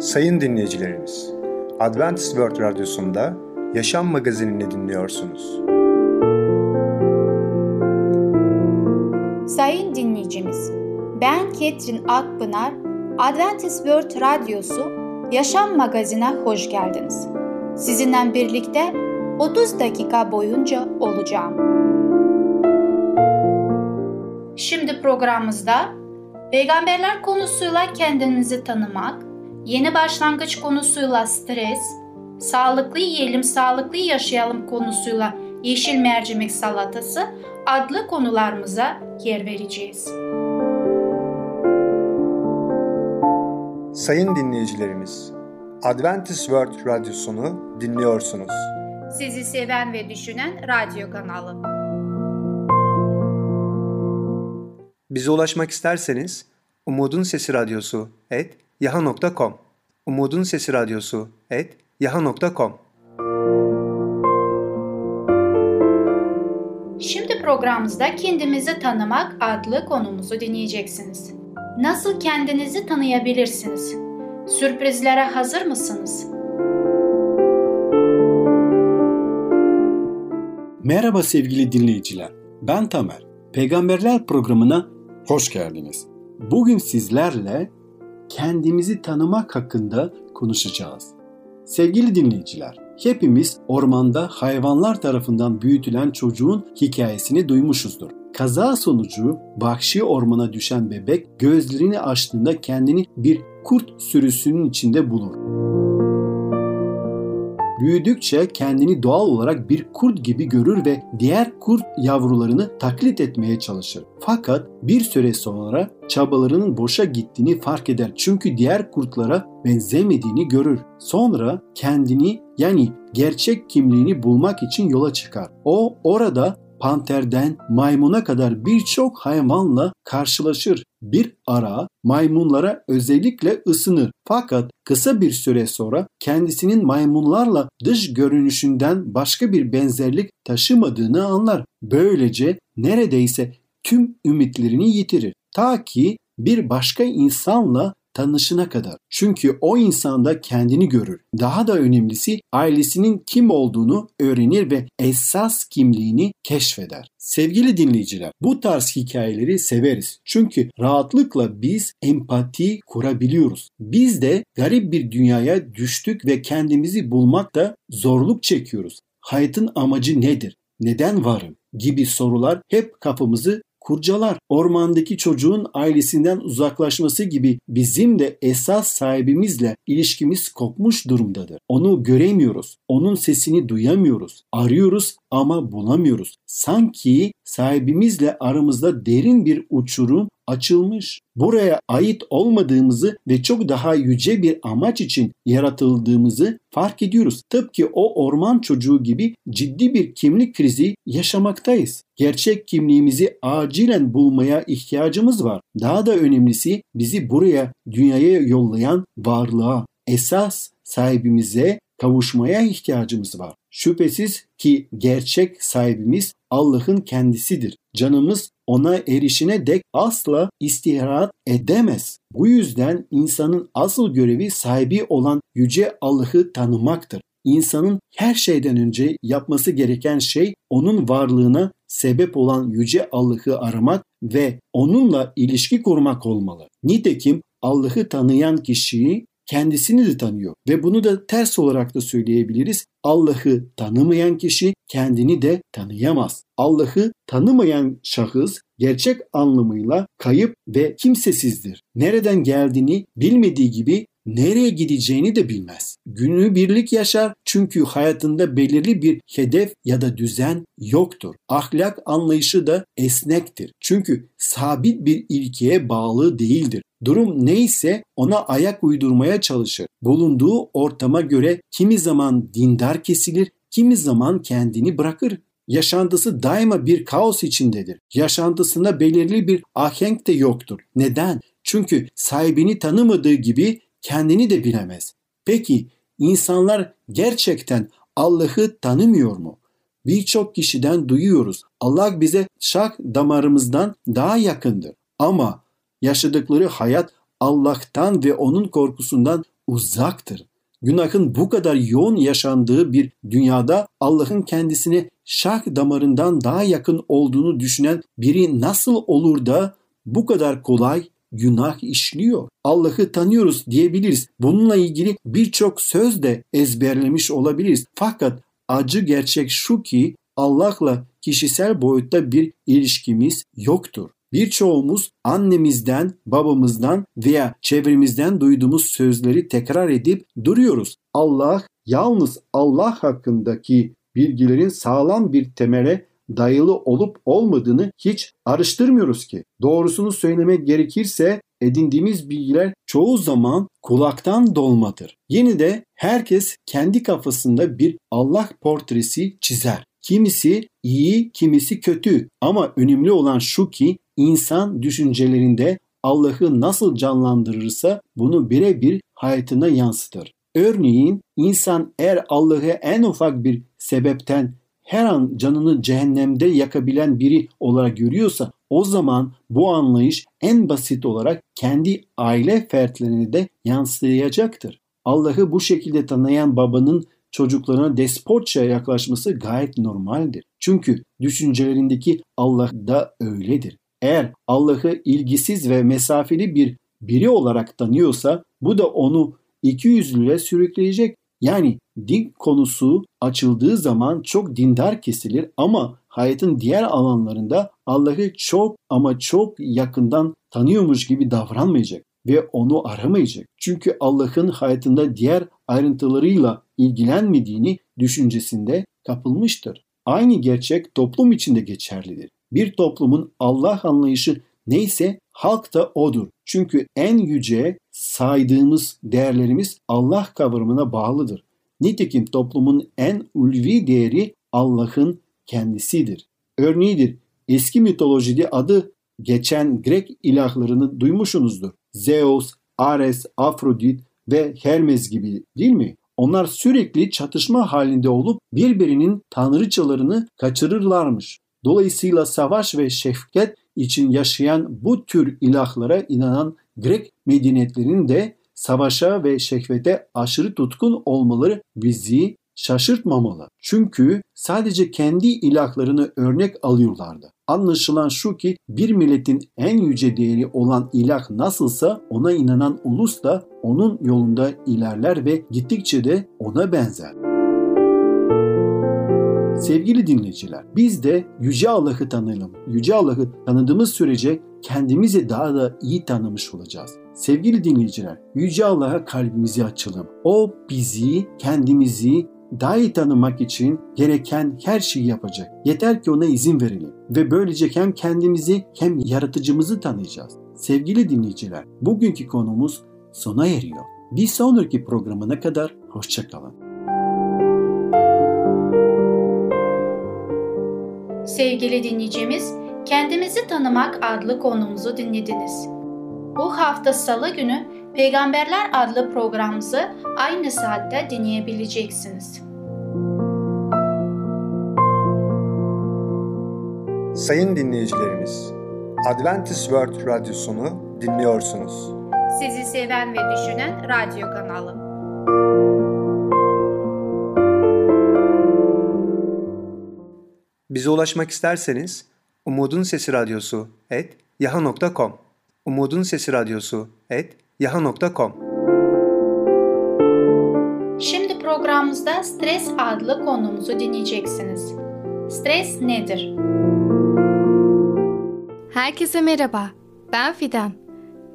Sayın dinleyicilerimiz, Adventist World Radyosu'nda Yaşam Magazinini dinliyorsunuz. Sayın dinleyicimiz, ben Ketrin Akpınar, Adventist World Radyosu Yaşam Magazinine hoş geldiniz. Sizinle birlikte 30 dakika boyunca olacağım. Şimdi programımızda peygamberler konusuyla kendinizi tanımak, yeni başlangıç konusuyla stres, sağlıklı yiyelim, sağlıklı yaşayalım konusuyla yeşil mercimek salatası adlı konularımıza yer vereceğiz. Sayın dinleyicilerimiz, Adventist World Radyosunu dinliyorsunuz. Sizi seven ve düşünen radyo kanalı. Bize ulaşmak isterseniz Umutun Sesi Radyosu et yaha.com Umutun Sesi Radyosu et yaha.com Şimdi programımızda kendimizi tanımak adlı konumuzu dinleyeceksiniz. Nasıl kendinizi tanıyabilirsiniz? Sürprizlere hazır mısınız? Merhaba sevgili dinleyiciler. Ben Tamer. Peygamberler programına hoş geldiniz. Bugün sizlerle kendimizi tanımak hakkında konuşacağız. Sevgili dinleyiciler, hepimiz ormanda hayvanlar tarafından büyütülen çocuğun hikayesini duymuşuzdur. Kaza sonucu vahşi ormana düşen bebek gözlerini açtığında kendini bir kurt sürüsünün içinde bulur. Büyüdükçe kendini doğal olarak bir kurt gibi görür ve diğer kurt yavrularını taklit etmeye çalışır. Fakat bir süre sonra çabalarının boşa gittiğini fark eder çünkü diğer kurtlara benzemediğini görür. Sonra kendini yani gerçek kimliğini bulmak için yola çıkar. O orada panterden maymuna kadar birçok hayvanla karşılaşır. Bir ara maymunlara özellikle ısınır. Fakat kısa bir süre sonra kendisinin maymunlarla dış görünüşünden başka bir benzerlik taşımadığını anlar. Böylece neredeyse tüm ümitlerini yitirir. Ta ki bir başka insanla tanışına kadar. Çünkü o insanda kendini görür. Daha da önemlisi ailesinin kim olduğunu öğrenir ve esas kimliğini keşfeder. Sevgili dinleyiciler, bu tarz hikayeleri severiz. Çünkü rahatlıkla biz empati kurabiliyoruz. Biz de garip bir dünyaya düştük ve kendimizi bulmakta zorluk çekiyoruz. Hayatın amacı nedir? Neden varım? gibi sorular hep kafamızı kurcalar. Ormandaki çocuğun ailesinden uzaklaşması gibi bizim de esas sahibimizle ilişkimiz kopmuş durumdadır. Onu göremiyoruz. Onun sesini duyamıyoruz. Arıyoruz ama bulamıyoruz. Sanki sahibimizle aramızda derin bir uçurum açılmış. Buraya ait olmadığımızı ve çok daha yüce bir amaç için yaratıldığımızı fark ediyoruz. Tıpkı o orman çocuğu gibi ciddi bir kimlik krizi yaşamaktayız. Gerçek kimliğimizi acilen bulmaya ihtiyacımız var. Daha da önemlisi bizi buraya dünyaya yollayan varlığa, esas sahibimize kavuşmaya ihtiyacımız var. Şüphesiz ki gerçek sahibimiz Allah'ın kendisidir. Canımız ona erişine dek asla istihrat edemez. Bu yüzden insanın asıl görevi sahibi olan yüce Allah'ı tanımaktır. İnsanın her şeyden önce yapması gereken şey onun varlığına sebep olan yüce Allah'ı aramak ve onunla ilişki kurmak olmalı. Nitekim Allah'ı tanıyan kişiyi kendisini de tanıyor ve bunu da ters olarak da söyleyebiliriz. Allah'ı tanımayan kişi kendini de tanıyamaz. Allah'ı tanımayan şahıs gerçek anlamıyla kayıp ve kimsesizdir. Nereden geldiğini bilmediği gibi nereye gideceğini de bilmez. Günü birlik yaşar çünkü hayatında belirli bir hedef ya da düzen yoktur. Ahlak anlayışı da esnektir. Çünkü sabit bir ilkeye bağlı değildir. Durum neyse ona ayak uydurmaya çalışır. Bulunduğu ortama göre kimi zaman dindar kesilir, kimi zaman kendini bırakır. Yaşantısı daima bir kaos içindedir. Yaşantısında belirli bir ahenk de yoktur. Neden? Çünkü sahibini tanımadığı gibi kendini de bilemez. Peki insanlar gerçekten Allah'ı tanımıyor mu? Birçok kişiden duyuyoruz. Allah bize şak damarımızdan daha yakındır. Ama yaşadıkları hayat Allah'tan ve onun korkusundan uzaktır. Günahın bu kadar yoğun yaşandığı bir dünyada Allah'ın kendisine şak damarından daha yakın olduğunu düşünen biri nasıl olur da bu kadar kolay günah işliyor. Allah'ı tanıyoruz diyebiliriz. Bununla ilgili birçok söz de ezberlemiş olabiliriz. Fakat acı gerçek şu ki Allah'la kişisel boyutta bir ilişkimiz yoktur. Birçoğumuz annemizden, babamızdan veya çevremizden duyduğumuz sözleri tekrar edip duruyoruz. Allah yalnız Allah hakkındaki bilgilerin sağlam bir temele dayalı olup olmadığını hiç araştırmıyoruz ki. Doğrusunu söylemek gerekirse edindiğimiz bilgiler çoğu zaman kulaktan dolmadır. Yine de herkes kendi kafasında bir Allah portresi çizer. Kimisi iyi, kimisi kötü ama önemli olan şu ki insan düşüncelerinde Allah'ı nasıl canlandırırsa bunu birebir hayatına yansıtır. Örneğin insan eğer Allah'ı en ufak bir sebepten her an canını cehennemde yakabilen biri olarak görüyorsa o zaman bu anlayış en basit olarak kendi aile fertlerini de yansıyacaktır. Allah'ı bu şekilde tanıyan babanın çocuklarına despotça yaklaşması gayet normaldir. Çünkü düşüncelerindeki Allah da öyledir. Eğer Allah'ı ilgisiz ve mesafeli bir biri olarak tanıyorsa bu da onu iki yüzlüğe sürükleyecek. Yani din konusu açıldığı zaman çok dindar kesilir ama hayatın diğer alanlarında Allah'ı çok ama çok yakından tanıyormuş gibi davranmayacak ve onu aramayacak. Çünkü Allah'ın hayatında diğer ayrıntılarıyla ilgilenmediğini düşüncesinde kapılmıştır. Aynı gerçek toplum içinde geçerlidir. Bir toplumun Allah anlayışı neyse halk da odur. Çünkü en yüce saydığımız değerlerimiz Allah kavramına bağlıdır. Nitekim toplumun en ulvi değeri Allah'ın kendisidir. Örneğidir. Eski mitolojide adı geçen Grek ilahlarını duymuşsunuzdur. Zeus, Ares, Afrodit ve Hermes gibi değil mi? Onlar sürekli çatışma halinde olup birbirinin tanrıçalarını kaçırırlarmış. Dolayısıyla savaş ve şefkat için yaşayan bu tür ilahlara inanan Grek medeniyetlerinin de savaşa ve şehvete aşırı tutkun olmaları bizi şaşırtmamalı. Çünkü sadece kendi ilahlarını örnek alıyorlardı. Anlaşılan şu ki bir milletin en yüce değeri olan ilah nasılsa ona inanan ulus da onun yolunda ilerler ve gittikçe de ona benzer. Sevgili dinleyiciler, biz de Yüce Allah'ı tanıyalım. Yüce Allah'ı tanıdığımız sürece kendimizi daha da iyi tanımış olacağız. Sevgili dinleyiciler, Yüce Allah'a kalbimizi açalım. O bizi, kendimizi daha iyi tanımak için gereken her şeyi yapacak. Yeter ki ona izin verelim ve böylece hem kendimizi hem yaratıcımızı tanıyacağız. Sevgili dinleyiciler, bugünkü konumuz sona eriyor. Bir sonraki programına kadar hoşçakalın. Sevgili dinleyicimiz, Kendimizi Tanımak adlı konumuzu dinlediniz. Bu hafta salı günü Peygamberler adlı programımızı aynı saatte dinleyebileceksiniz. Sayın dinleyicilerimiz, Adventist World Radyosunu dinliyorsunuz. Sizi seven ve düşünen radyo kanalı. Bize ulaşmak isterseniz Umutun Sesi Radyosu et yaha.com Umutun Sesi Radyosu et yaha.com Şimdi programımızda stres adlı konumuzu dinleyeceksiniz. Stres nedir? Herkese merhaba. Ben Fidan.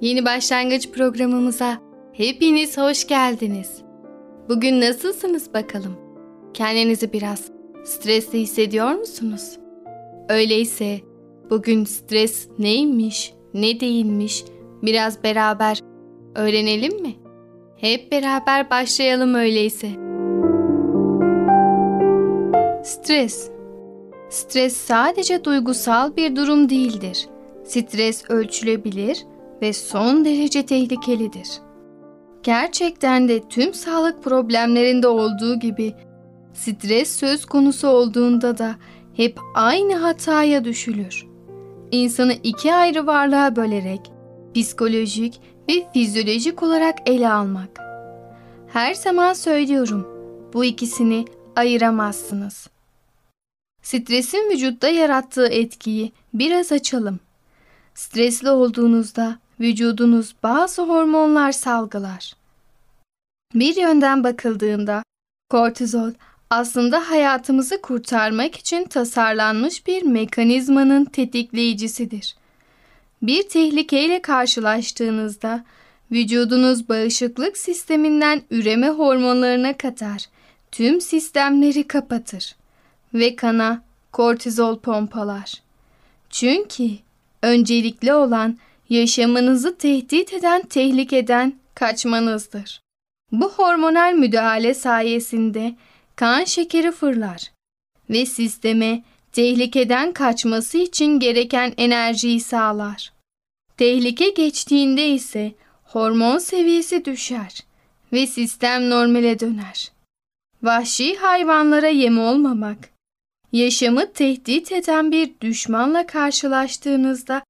Yeni başlangıç programımıza hepiniz hoş geldiniz. Bugün nasılsınız bakalım? Kendinizi biraz stresli hissediyor musunuz? Öyleyse bugün stres neymiş, ne değilmiş biraz beraber öğrenelim mi? Hep beraber başlayalım öyleyse. Stres Stres sadece duygusal bir durum değildir. Stres ölçülebilir ve son derece tehlikelidir. Gerçekten de tüm sağlık problemlerinde olduğu gibi stres söz konusu olduğunda da hep aynı hataya düşülür. İnsanı iki ayrı varlığa bölerek psikolojik ve fizyolojik olarak ele almak. Her zaman söylüyorum. Bu ikisini ayıramazsınız. Stresin vücutta yarattığı etkiyi biraz açalım. Stresli olduğunuzda vücudunuz bazı hormonlar salgılar. Bir yönden bakıldığında kortizol aslında hayatımızı kurtarmak için tasarlanmış bir mekanizmanın tetikleyicisidir. Bir tehlikeyle karşılaştığınızda vücudunuz bağışıklık sisteminden üreme hormonlarına kadar tüm sistemleri kapatır ve kana kortizol pompalar. Çünkü öncelikli olan yaşamınızı tehdit eden tehlikeden kaçmanızdır. Bu hormonal müdahale sayesinde kan şekeri fırlar ve sisteme tehlikeden kaçması için gereken enerjiyi sağlar. Tehlike geçtiğinde ise hormon seviyesi düşer ve sistem normale döner. Vahşi hayvanlara yem olmamak, yaşamı tehdit eden bir düşmanla karşılaştığınızda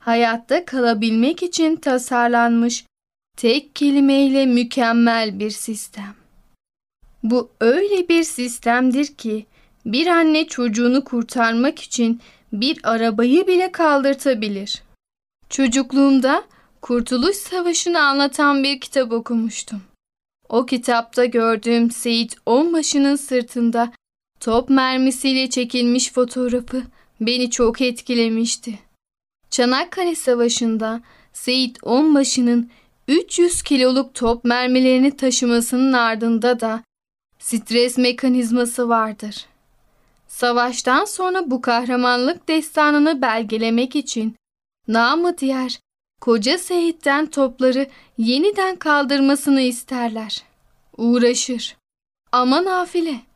hayatta kalabilmek için tasarlanmış tek kelimeyle mükemmel bir sistem. Bu öyle bir sistemdir ki bir anne çocuğunu kurtarmak için bir arabayı bile kaldırtabilir. Çocukluğumda Kurtuluş Savaşı'nı anlatan bir kitap okumuştum. O kitapta gördüğüm Seyit Onbaşı'nın sırtında top mermisiyle çekilmiş fotoğrafı beni çok etkilemişti. Çanakkale Savaşı'nda Seyit Onbaşı'nın 300 kiloluk top mermilerini taşımasının ardında da stres mekanizması vardır. Savaştan sonra bu kahramanlık destanını belgelemek için namı diğer koca Seyit'ten topları yeniden kaldırmasını isterler. Uğraşır. Ama nafile.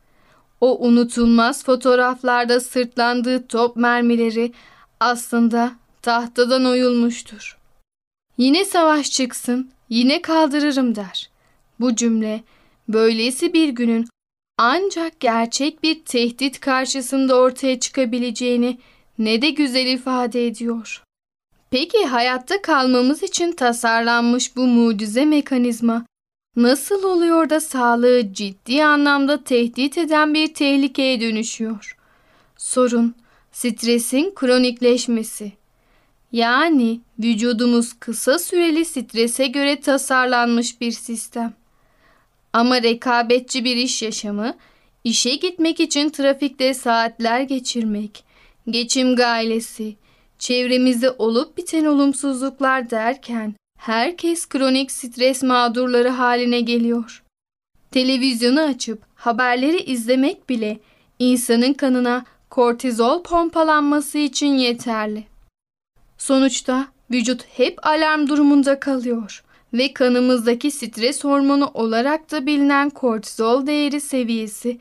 O unutulmaz fotoğraflarda sırtlandığı top mermileri aslında tahtadan oyulmuştur. Yine savaş çıksın, yine kaldırırım der. Bu cümle böylesi bir günün ancak gerçek bir tehdit karşısında ortaya çıkabileceğini ne de güzel ifade ediyor. Peki hayatta kalmamız için tasarlanmış bu mucize mekanizma nasıl oluyor da sağlığı ciddi anlamda tehdit eden bir tehlikeye dönüşüyor? Sorun stresin kronikleşmesi. Yani vücudumuz kısa süreli strese göre tasarlanmış bir sistem. Ama rekabetçi bir iş yaşamı, işe gitmek için trafikte saatler geçirmek, geçim gailesi, çevremizde olup biten olumsuzluklar derken herkes kronik stres mağdurları haline geliyor. Televizyonu açıp haberleri izlemek bile insanın kanına kortizol pompalanması için yeterli. Sonuçta vücut hep alarm durumunda kalıyor ve kanımızdaki stres hormonu olarak da bilinen kortizol değeri seviyesi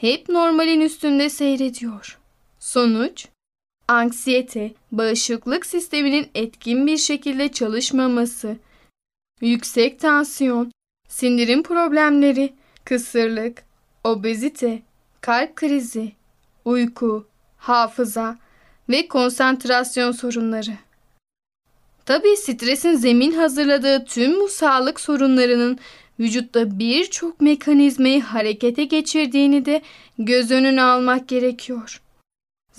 hep normalin üstünde seyrediyor. Sonuç anksiyete, bağışıklık sisteminin etkin bir şekilde çalışmaması, yüksek tansiyon, sindirim problemleri, kısırlık, obezite, kalp krizi, uyku, hafıza ve konsantrasyon sorunları. Tabii stresin zemin hazırladığı tüm bu sağlık sorunlarının vücutta birçok mekanizmayı harekete geçirdiğini de göz önüne almak gerekiyor.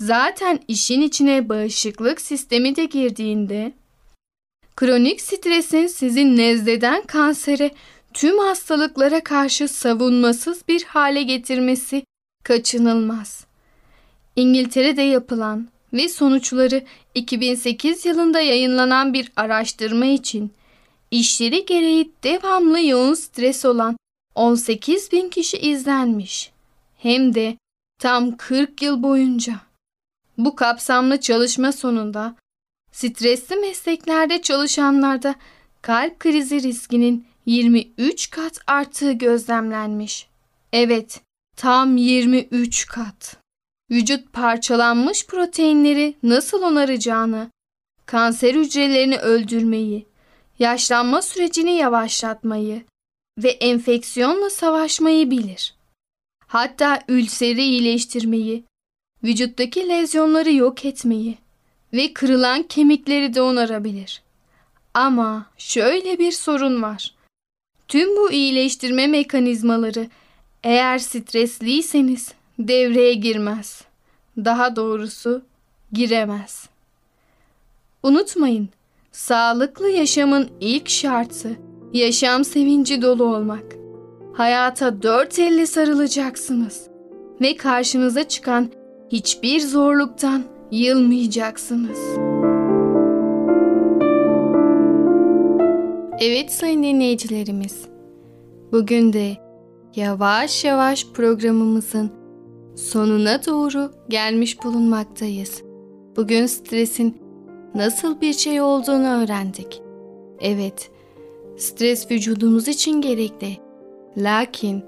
Zaten işin içine bağışıklık sistemi de girdiğinde kronik stresin sizin nezleden kansere tüm hastalıklara karşı savunmasız bir hale getirmesi kaçınılmaz. İngiltere'de yapılan ve sonuçları 2008 yılında yayınlanan bir araştırma için işleri gereği devamlı yoğun stres olan 18 bin kişi izlenmiş. Hem de tam 40 yıl boyunca. Bu kapsamlı çalışma sonunda stresli mesleklerde çalışanlarda kalp krizi riskinin 23 kat arttığı gözlemlenmiş. Evet, tam 23 kat. Vücut parçalanmış proteinleri nasıl onaracağını, kanser hücrelerini öldürmeyi, yaşlanma sürecini yavaşlatmayı ve enfeksiyonla savaşmayı bilir. Hatta ülseri iyileştirmeyi, vücuttaki lezyonları yok etmeyi ve kırılan kemikleri de onarabilir. Ama şöyle bir sorun var. Tüm bu iyileştirme mekanizmaları eğer stresliyseniz devreye girmez. Daha doğrusu giremez. Unutmayın, sağlıklı yaşamın ilk şartı yaşam sevinci dolu olmak. Hayata dört elle sarılacaksınız ve karşınıza çıkan hiçbir zorluktan yılmayacaksınız. Evet sayın dinleyicilerimiz, bugün de yavaş yavaş programımızın sonuna doğru gelmiş bulunmaktayız. Bugün stresin nasıl bir şey olduğunu öğrendik. Evet, stres vücudumuz için gerekli. Lakin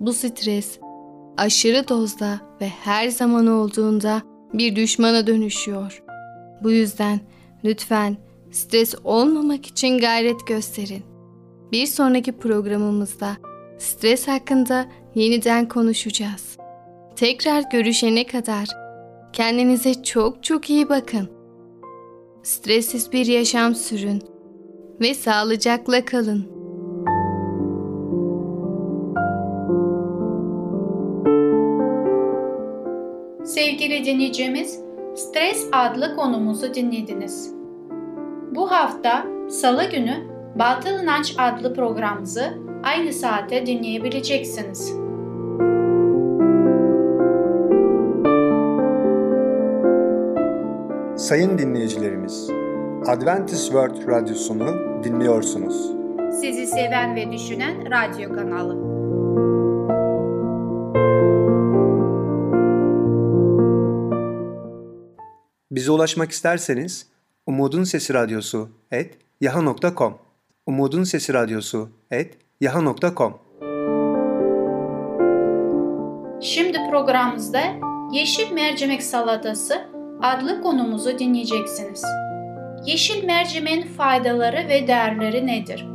bu stres aşırı dozda ve her zaman olduğunda bir düşmana dönüşüyor. Bu yüzden lütfen stres olmamak için gayret gösterin. Bir sonraki programımızda stres hakkında yeniden konuşacağız. Tekrar görüşene kadar kendinize çok çok iyi bakın. Stressiz bir yaşam sürün ve sağlıcakla kalın. Sevgili dinleyicimiz, Stres adlı konumuzu dinlediniz. Bu hafta Salı günü Batıl İnanç adlı programımızı aynı saate dinleyebileceksiniz. Sayın dinleyicilerimiz, Adventist World Radyosunu dinliyorsunuz. Sizi seven ve düşünen radyo kanalı. Bize ulaşmak isterseniz Umutun Sesi Radyosu et yaha.com Umutun Sesi Radyosu et yaha.com Şimdi programımızda Yeşil Mercimek Salatası adlı konumuzu dinleyeceksiniz. Yeşil mercimeğin faydaları ve değerleri nedir?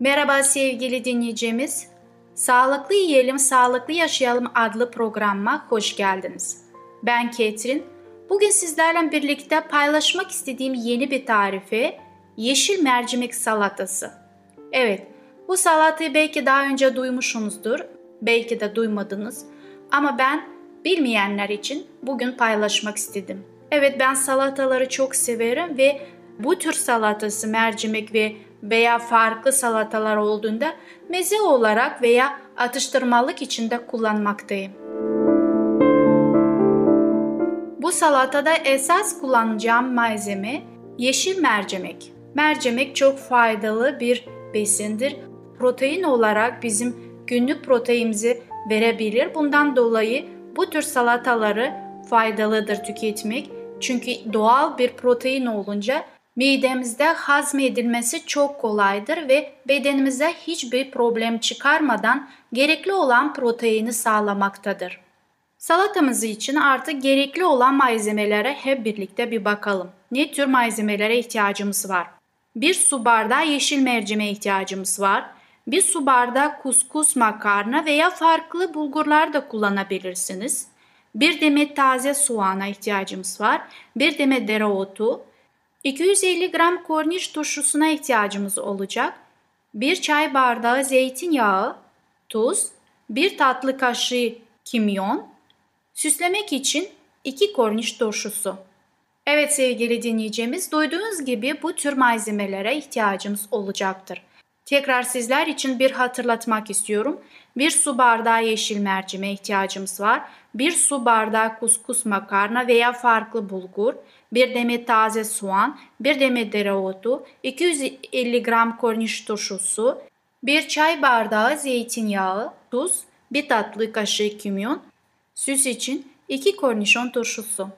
Merhaba sevgili dinleyicimiz. Sağlıklı Yiyelim, Sağlıklı Yaşayalım adlı programıma hoş geldiniz. Ben Ketrin. Bugün sizlerle birlikte paylaşmak istediğim yeni bir tarifi yeşil mercimek salatası. Evet, bu salatayı belki daha önce duymuşsunuzdur, belki de duymadınız. Ama ben bilmeyenler için bugün paylaşmak istedim. Evet ben salataları çok severim ve bu tür salatası mercimek ve veya farklı salatalar olduğunda meze olarak veya atıştırmalık içinde kullanmaktayım. Bu salatada esas kullanacağım malzeme yeşil mercimek. Mercimek çok faydalı bir besindir. Protein olarak bizim günlük proteinimizi verebilir. Bundan dolayı bu tür salataları faydalıdır tüketmek. Çünkü doğal bir protein olunca midemizde hazmedilmesi çok kolaydır ve bedenimize hiçbir problem çıkarmadan gerekli olan proteini sağlamaktadır. Salatamız için artık gerekli olan malzemelere hep birlikte bir bakalım. Ne tür malzemelere ihtiyacımız var? Bir su bardağı yeşil mercimeğe ihtiyacımız var. Bir su bardağı kuskus makarna veya farklı bulgurlar da kullanabilirsiniz. Bir demet taze soğana ihtiyacımız var. Bir demet dereotu, 250 gram korniş turşusuna ihtiyacımız olacak. Bir çay bardağı zeytinyağı, tuz, bir tatlı kaşığı kimyon, süslemek için 2 korniş turşusu. Evet sevgili dinleyicimiz, duyduğunuz gibi bu tür malzemelere ihtiyacımız olacaktır. Tekrar sizler için bir hatırlatmak istiyorum. Bir su bardağı yeşil mercimeğe ihtiyacımız var. Bir su bardağı kuskus makarna veya farklı bulgur, bir demet taze soğan, bir demet dereotu, 250 gram korniş turşusu, bir çay bardağı zeytinyağı, tuz, bir tatlı kaşığı kimyon, süs için 2 kornişon turşusu.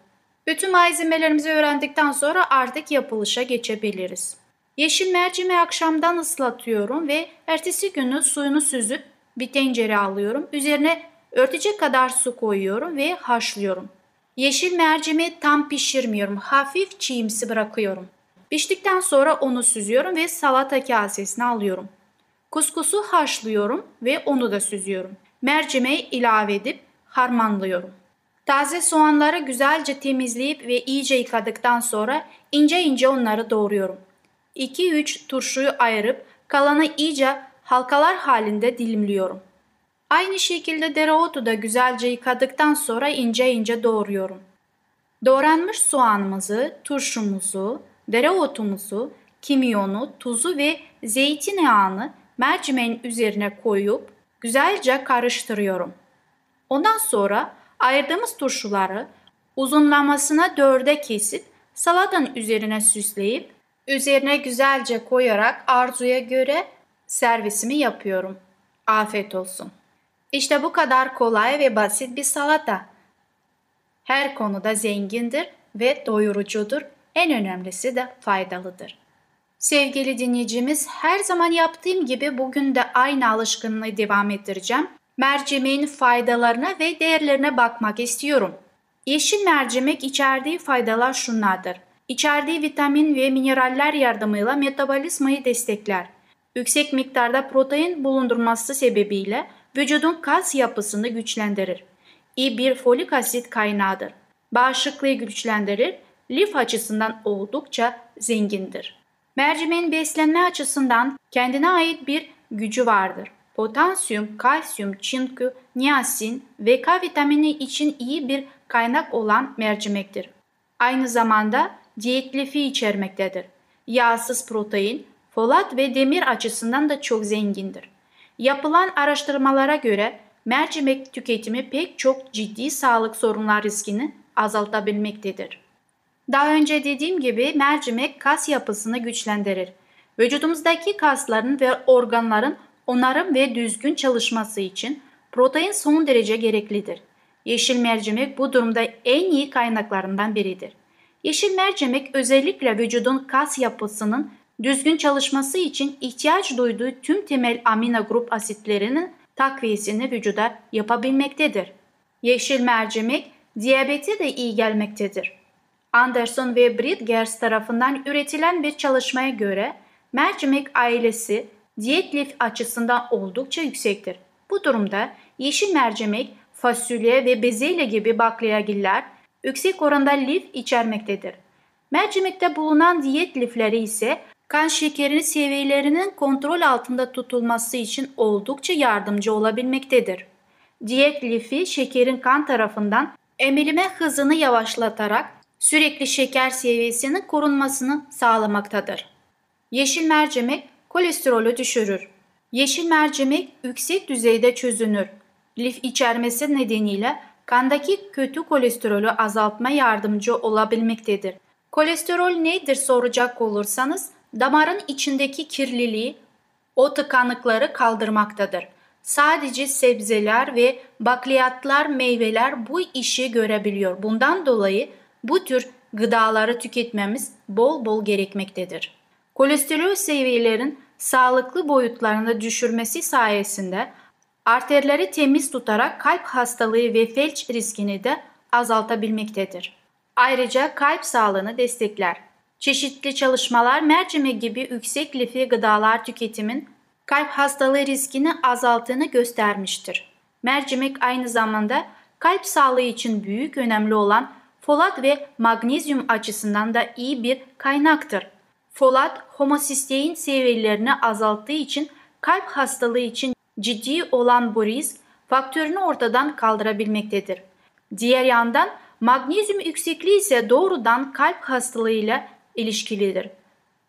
Bütün malzemelerimizi öğrendikten sonra artık yapılışa geçebiliriz. Yeşil mercimeği akşamdan ıslatıyorum ve ertesi günü suyunu süzüp bir tencere alıyorum. Üzerine örtecek kadar su koyuyorum ve haşlıyorum. Yeşil mercimeği tam pişirmiyorum. Hafif çiğimsi bırakıyorum. Piştikten sonra onu süzüyorum ve salata kasesine alıyorum. Kuskusu haşlıyorum ve onu da süzüyorum. Mercimeği ilave edip harmanlıyorum. Taze soğanları güzelce temizleyip ve iyice yıkadıktan sonra ince ince onları doğruyorum. 2-3 turşuyu ayırıp kalanı iyice halkalar halinde dilimliyorum. Aynı şekilde dereotu da güzelce yıkadıktan sonra ince ince doğruyorum. Doğranmış soğanımızı, turşumuzu, dereotumuzu, kimyonu, tuzu ve zeytinyağını mercimeğin üzerine koyup güzelce karıştırıyorum. Ondan sonra ayırdığımız turşuları uzunlamasına dörde kesip salatanın üzerine süsleyip üzerine güzelce koyarak arzuya göre servisimi yapıyorum. Afiyet olsun. İşte bu kadar kolay ve basit bir salata. Her konuda zengindir ve doyurucudur. En önemlisi de faydalıdır. Sevgili dinleyicimiz, her zaman yaptığım gibi bugün de aynı alışkanlığı devam ettireceğim. Mercimeğin faydalarına ve değerlerine bakmak istiyorum. Yeşil mercimek içerdiği faydalar şunlardır. İçerdiği vitamin ve mineraller yardımıyla metabolizmayı destekler. Yüksek miktarda protein bulundurması sebebiyle vücudun kas yapısını güçlendirir. İyi bir folik asit kaynağıdır. Bağışıklığı güçlendirir, lif açısından oldukça zengindir. Mercimeğin beslenme açısından kendine ait bir gücü vardır. Potasyum, kalsiyum, çinkü, niasin ve K vitamini için iyi bir kaynak olan mercimektir. Aynı zamanda diyet lifi içermektedir. Yağsız protein, folat ve demir açısından da çok zengindir. Yapılan araştırmalara göre mercimek tüketimi pek çok ciddi sağlık sorunlar riskini azaltabilmektedir. Daha önce dediğim gibi mercimek kas yapısını güçlendirir. Vücudumuzdaki kasların ve organların onarım ve düzgün çalışması için protein son derece gereklidir. Yeşil mercimek bu durumda en iyi kaynaklarından biridir. Yeşil mercimek özellikle vücudun kas yapısının düzgün çalışması için ihtiyaç duyduğu tüm temel amino grup asitlerinin takviyesini vücuda yapabilmektedir. Yeşil mercimek diyabete de iyi gelmektedir. Anderson ve Bridgers tarafından üretilen bir çalışmaya göre mercimek ailesi diyet lif açısından oldukça yüksektir. Bu durumda yeşil mercimek, fasulye ve bezelye gibi bakliyagiller yüksek oranda lif içermektedir. Mercimekte bulunan diyet lifleri ise kan şekerini seviyelerinin kontrol altında tutulması için oldukça yardımcı olabilmektedir. Diyet lifi şekerin kan tarafından emilime hızını yavaşlatarak sürekli şeker seviyesinin korunmasını sağlamaktadır. Yeşil mercimek kolesterolü düşürür. Yeşil mercimek yüksek düzeyde çözünür. Lif içermesi nedeniyle kandaki kötü kolesterolü azaltma yardımcı olabilmektedir. Kolesterol nedir soracak olursanız damarın içindeki kirliliği, o tıkanıkları kaldırmaktadır. Sadece sebzeler ve bakliyatlar, meyveler bu işi görebiliyor. Bundan dolayı bu tür gıdaları tüketmemiz bol bol gerekmektedir. Kolesterol seviyelerin sağlıklı boyutlarında düşürmesi sayesinde arterleri temiz tutarak kalp hastalığı ve felç riskini de azaltabilmektedir. Ayrıca kalp sağlığını destekler. Çeşitli çalışmalar mercimek gibi yüksek lifi gıdalar tüketimin kalp hastalığı riskini azalttığını göstermiştir. Mercimek aynı zamanda kalp sağlığı için büyük önemli olan folat ve magnezyum açısından da iyi bir kaynaktır. Folat, homosistein seviyelerini azalttığı için kalp hastalığı için ciddi olan bu risk faktörünü ortadan kaldırabilmektedir. Diğer yandan magnezyum yüksekliği ise doğrudan kalp hastalığıyla ilişkilidir.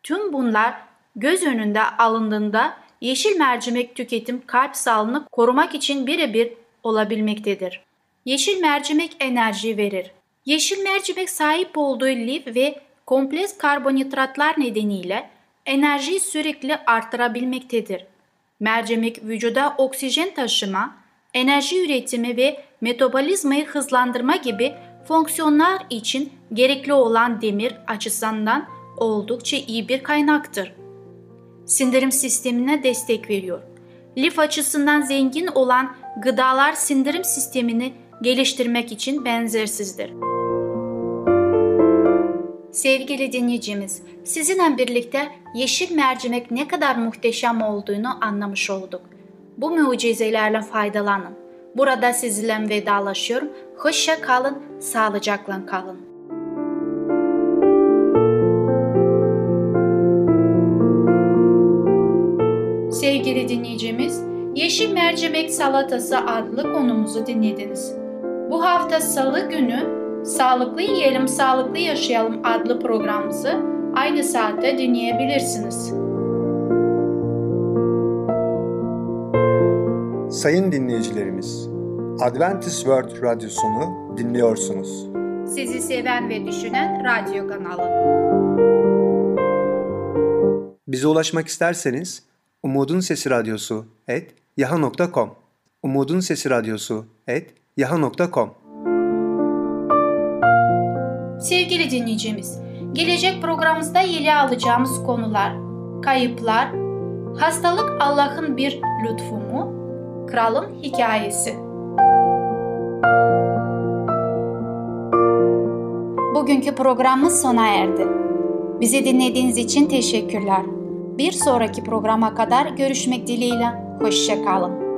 Tüm bunlar göz önünde alındığında yeşil mercimek tüketim kalp sağlığını korumak için birebir olabilmektedir. Yeşil mercimek enerji verir. Yeşil mercimek sahip olduğu lif ve kompleks karbonhidratlar nedeniyle enerjiyi sürekli artırabilmektedir. Mercimek vücuda oksijen taşıma, enerji üretimi ve metabolizmayı hızlandırma gibi fonksiyonlar için gerekli olan demir açısından oldukça iyi bir kaynaktır. Sindirim sistemine destek veriyor. Lif açısından zengin olan gıdalar sindirim sistemini geliştirmek için benzersizdir. Sevgili dinleyicimiz, sizinle birlikte yeşil mercimek ne kadar muhteşem olduğunu anlamış olduk. Bu mucizelerle faydalanın. Burada sizinle vedalaşıyorum. Hoşça kalın, sağlıcakla kalın. Sevgili dinleyicimiz, Yeşil Mercimek Salatası adlı konumuzu dinlediniz. Bu hafta salı günü Sağlıklı Yiyelim Sağlıklı Yaşayalım adlı programımızı aynı saatte dinleyebilirsiniz. Sayın dinleyicilerimiz, Adventist World Radyosunu dinliyorsunuz. Sizi seven ve düşünen radyo kanalı. Bize ulaşmak isterseniz Umutun Sesi Radyosu et yaha.com Umutun Sesi Radyosu et yaha.com Sevgili dinleyicimiz, gelecek programımızda ele alacağımız konular kayıplar, hastalık Allah'ın bir lütfu mu, kralın hikayesi. Bugünkü programımız sona erdi. Bizi dinlediğiniz için teşekkürler. Bir sonraki programa kadar görüşmek dileğiyle. Hoşçakalın.